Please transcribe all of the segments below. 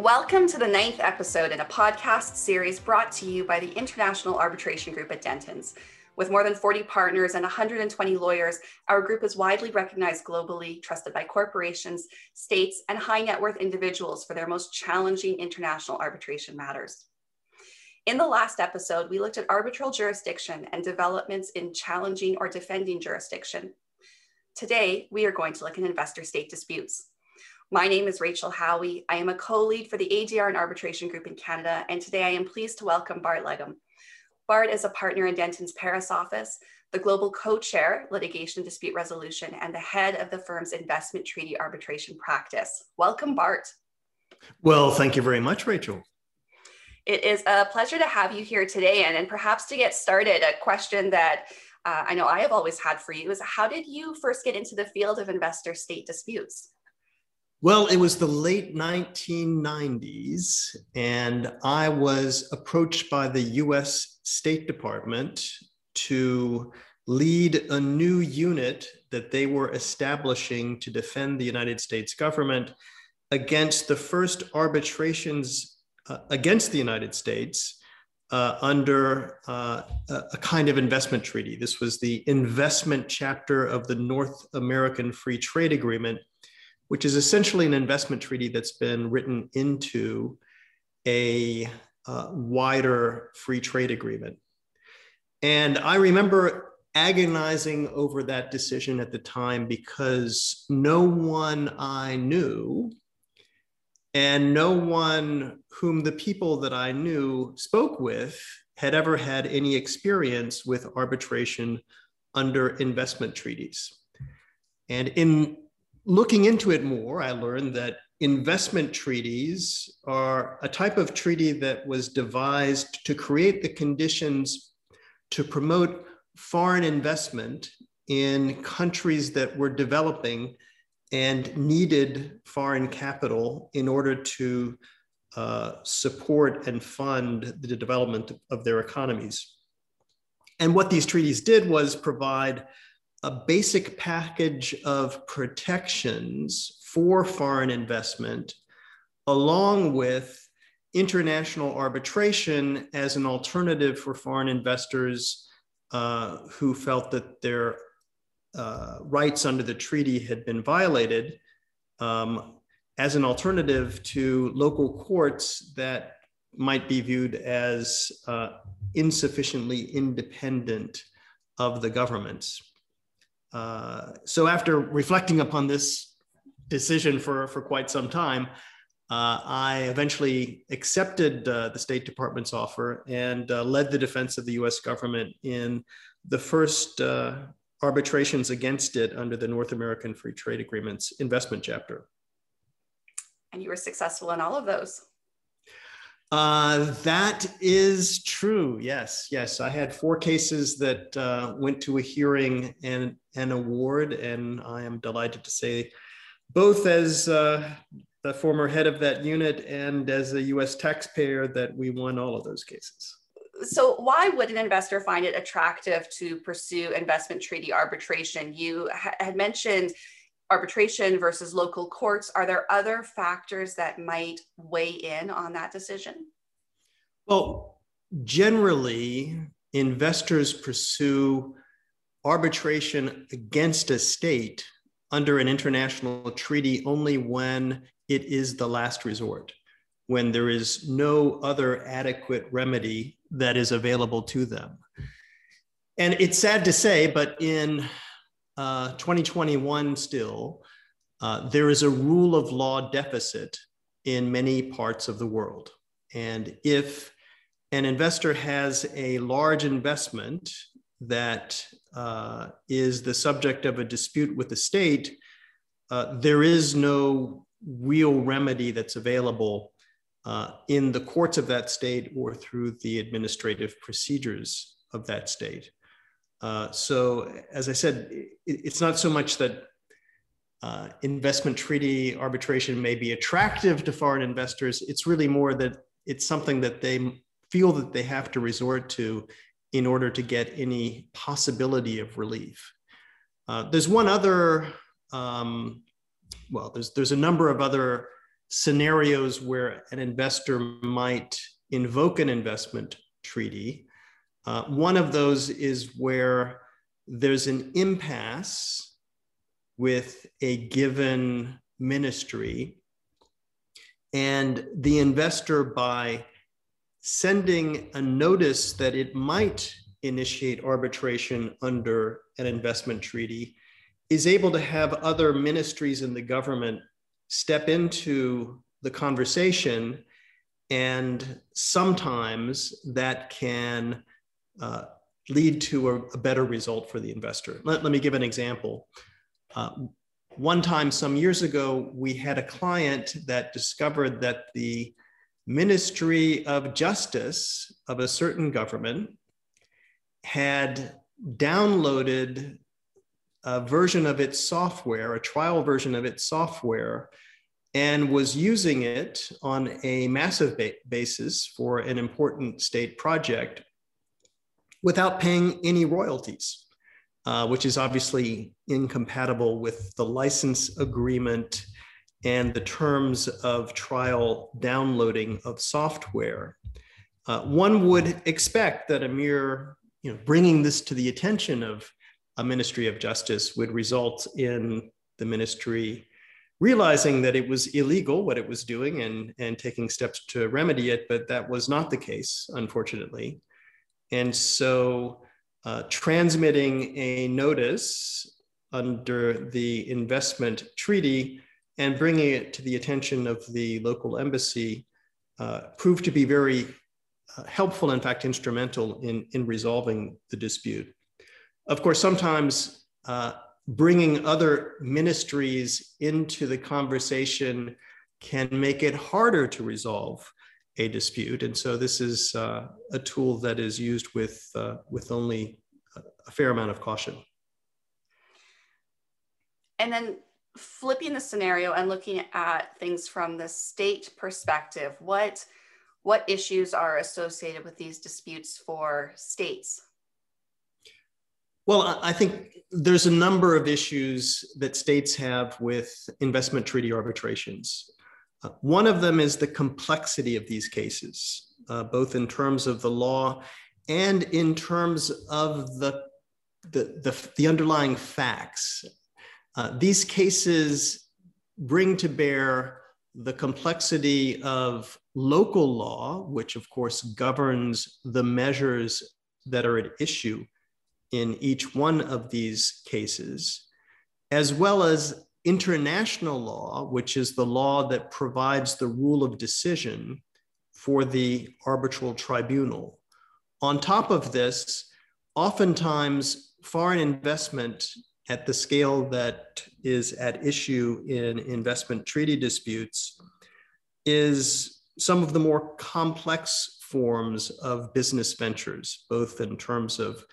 Welcome to the ninth episode in a podcast series brought to you by the International Arbitration Group at Dentons. With more than 40 partners and 120 lawyers, our group is widely recognized globally, trusted by corporations, states, and high net worth individuals for their most challenging international arbitration matters. In the last episode, we looked at arbitral jurisdiction and developments in challenging or defending jurisdiction. Today, we are going to look at investor state disputes. My name is Rachel Howie. I am a co-lead for the ADR and Arbitration Group in Canada, and today I am pleased to welcome Bart Legum. Bart is a partner in Denton's Paris office, the global co-chair, litigation dispute resolution, and the head of the firm's investment treaty arbitration practice. Welcome, Bart. Well, thank you very much, Rachel. It is a pleasure to have you here today, and, and perhaps to get started, a question that uh, I know I have always had for you is how did you first get into the field of investor state disputes? Well, it was the late 1990s, and I was approached by the US State Department to lead a new unit that they were establishing to defend the United States government against the first arbitrations uh, against the United States uh, under uh, a kind of investment treaty. This was the investment chapter of the North American Free Trade Agreement which is essentially an investment treaty that's been written into a uh, wider free trade agreement. And I remember agonizing over that decision at the time because no one I knew and no one whom the people that I knew spoke with had ever had any experience with arbitration under investment treaties. And in looking into it more, I learned that investment treaties are a type of treaty that was devised to create the conditions to promote foreign investment in countries that were developing and needed foreign capital in order to uh, support and fund the development of their economies. And what these treaties did was provide a basic package of protections for foreign investment, along with international arbitration as an alternative for foreign investors uh, who felt that their uh, rights under the treaty had been violated, um, as an alternative to local courts that might be viewed as uh, insufficiently independent of the governments. Uh, so after reflecting upon this decision for, for quite some time, uh, I eventually accepted uh, the State Department's offer and uh, led the defense of the US government in the first uh, arbitrations against it under the North American Free Trade Agreement's investment chapter. And you were successful in all of those. Uh, that is true. Yes, yes. I had four cases that uh, went to a hearing and an award, and I am delighted to say, both as uh, the former head of that unit and as a U.S. taxpayer, that we won all of those cases. So, why would an investor find it attractive to pursue investment treaty arbitration? You ha- had mentioned arbitration versus local courts. Are there other factors that might weigh in on that decision? Well, generally, investors pursue arbitration against a state under an international treaty only when it is the last resort, when there is no other adequate remedy that is available to them. And it's sad to say, but in uh, 2021 still, uh, there is a rule of law deficit in many parts of the world. And if an investor has a large investment that uh, is the subject of a dispute with the state, uh, there is no real remedy that's available uh, in the courts of that state or through the administrative procedures of that state. Uh, so, as I said, it, it's not so much that uh, investment treaty arbitration may be attractive to foreign investors. It's really more that it's something that they feel that they have to resort to in order to get any possibility of relief. Uh, there's one other, um, well, there's, there's a number of other scenarios where an investor might invoke an investment treaty. Uh, one of those is where there's an impasse with a given ministry, and the investor, by sending a notice that it might initiate arbitration under an investment treaty, is able to have other ministries in the government step into the conversation. And sometimes that can uh, lead to a, a, better result for the investor. Let, let me give an example. Uh, one time, some years ago, we had a client that discovered that the Ministry of Justice of a certain government had downloaded a version of its software, a trial version of its software, and was using it on a massive ba- basis for an important state project without paying any royalties, uh, which is obviously incompatible with the license agreement and the terms of trial downloading of software. Uh, one would expect that a mere you know, bringing this to the attention of a ministry of justice would result in the ministry realizing that it was illegal what it was doing and, and taking steps to remedy it, but that was not the case, unfortunately. And so, uh, transmitting a notice under the investment treaty and bringing it to the attention of the local embassy uh, proved to be very uh, helpful, in fact, instrumental in, in resolving the dispute. Of course, sometimes uh, bringing other ministries into the conversation can make it harder to resolve a dispute. And so this is uh, a tool that is used with, uh, with only a fair amount of caution. And then flipping the scenario and looking at things from the state perspective, what, what issues are associated with these disputes for states? Well, I think there's a number of issues that states have with investment treaty arbitrations. Uh, one of them is the complexity of these cases, uh, both in terms of the law and in terms of the, the, the, the underlying facts. Uh, these cases bring to bear the complexity of local law, which of course governs the measures that are at issue in each one of these cases, as well as international law, which is the law that provides the rule of decision for the arbitral tribunal. On top of this, oftentimes foreign investment at the scale that is at issue in investment treaty disputes is some of the more complex forms of business ventures, both in terms of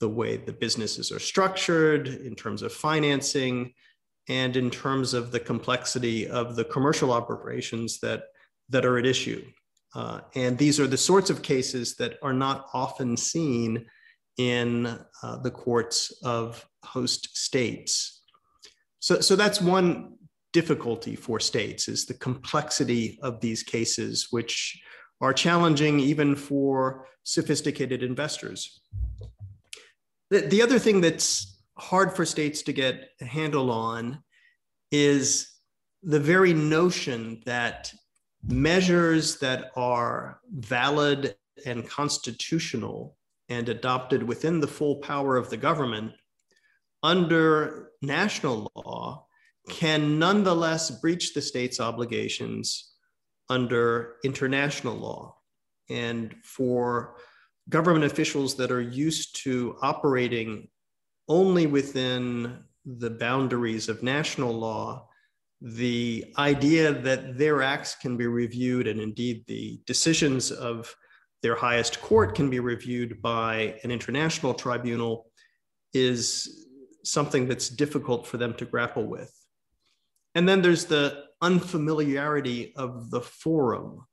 the way the businesses are structured, in terms of financing, and in terms of the complexity of the commercial operations that, that are at issue. Uh, and these are the sorts of cases that are not often seen in uh, the courts of host states. So, so that's one difficulty for states is the complexity of these cases, which are challenging even for sophisticated investors. The, the other thing that's hard for states to get a handle on is the very notion that measures that are valid and constitutional and adopted within the full power of the government under national law can nonetheless breach the state's obligations under international law. And for government officials that are used to operating only within the boundaries of national law, the idea that their acts can be reviewed and indeed the decisions of their highest court can be reviewed by an international tribunal is something that's difficult for them to grapple with. And then there's the unfamiliarity of the forum.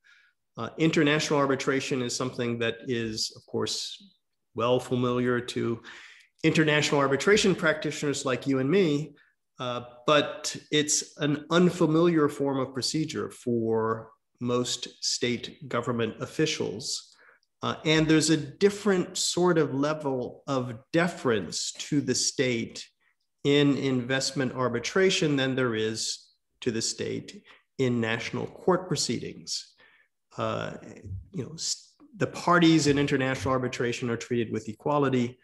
Uh, international arbitration is something that is, of course, well familiar to international arbitration practitioners like you and me, uh, but it's an unfamiliar form of procedure for most state government officials. Uh, and there's a different sort of level of deference to the state in investment arbitration than there is to the state in national court proceedings. Uh, you know, the parties in international arbitration are treated with equality.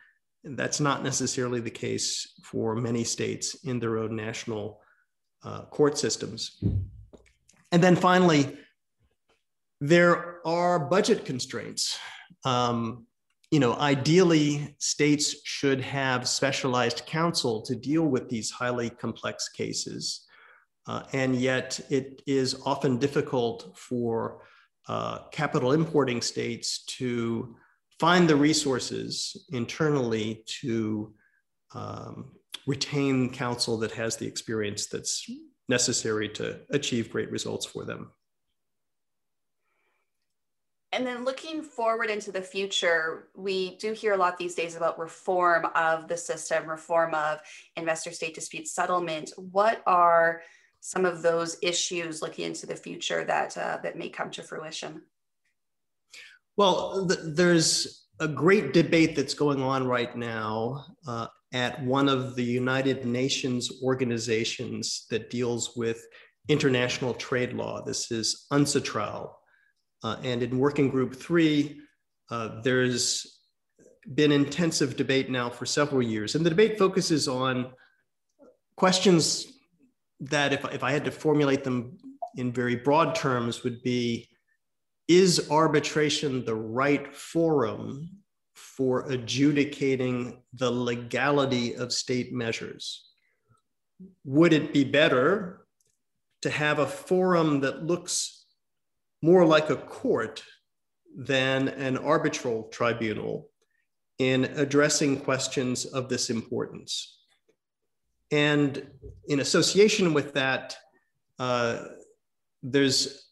That's not necessarily the case for many states in their own national uh, court systems. And then finally, there are budget constraints. Um, you know, ideally, states should have specialized counsel to deal with these highly complex cases. Uh, and yet, it is often difficult for uh, capital importing states to find the resources internally to um, retain counsel that has the experience that's necessary to achieve great results for them. And then looking forward into the future, we do hear a lot these days about reform of the system, reform of investor state dispute settlement. What are some of those issues looking into the future that, uh, that may come to fruition? Well, th- there's a great debate that's going on right now uh, at one of the United Nations organizations that deals with international trade law. This is UNCITRAL. Uh, and in working group three, uh, there's been intensive debate now for several years. And the debate focuses on questions that, if, if I had to formulate them in very broad terms, would be Is arbitration the right forum for adjudicating the legality of state measures? Would it be better to have a forum that looks more like a court than an arbitral tribunal in addressing questions of this importance. And in association with that, uh, there's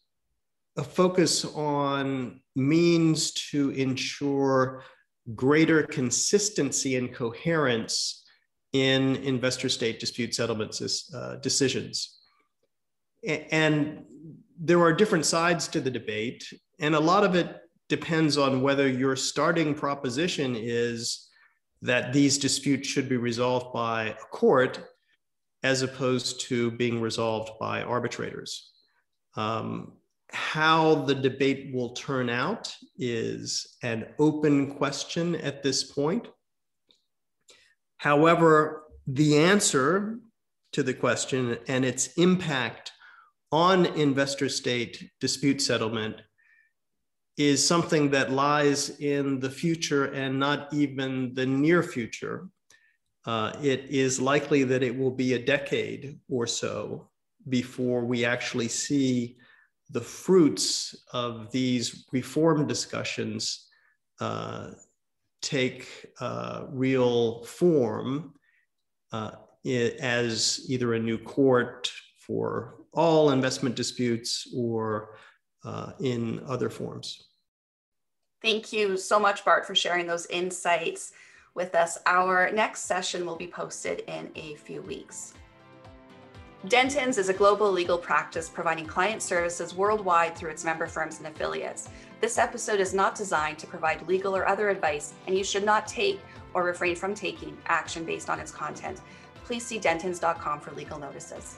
a focus on means to ensure greater consistency and coherence in investor state dispute settlements uh, decisions. And there are different sides to the debate, and a lot of it depends on whether your starting proposition is that these disputes should be resolved by a court as opposed to being resolved by arbitrators. Um, how the debate will turn out is an open question at this point. However, the answer to the question and its impact on investor state dispute settlement is something that lies in the future and not even the near future. Uh, it is likely that it will be a decade or so before we actually see the fruits of these reform discussions uh, take uh, real form uh, as either a new court for all investment disputes or uh, in other forms. Thank you so much, Bart, for sharing those insights with us. Our next session will be posted in a few weeks. Dentons is a global legal practice providing client services worldwide through its member firms and affiliates. This episode is not designed to provide legal or other advice, and you should not take or refrain from taking action based on its content. Please see dentons.com for legal notices.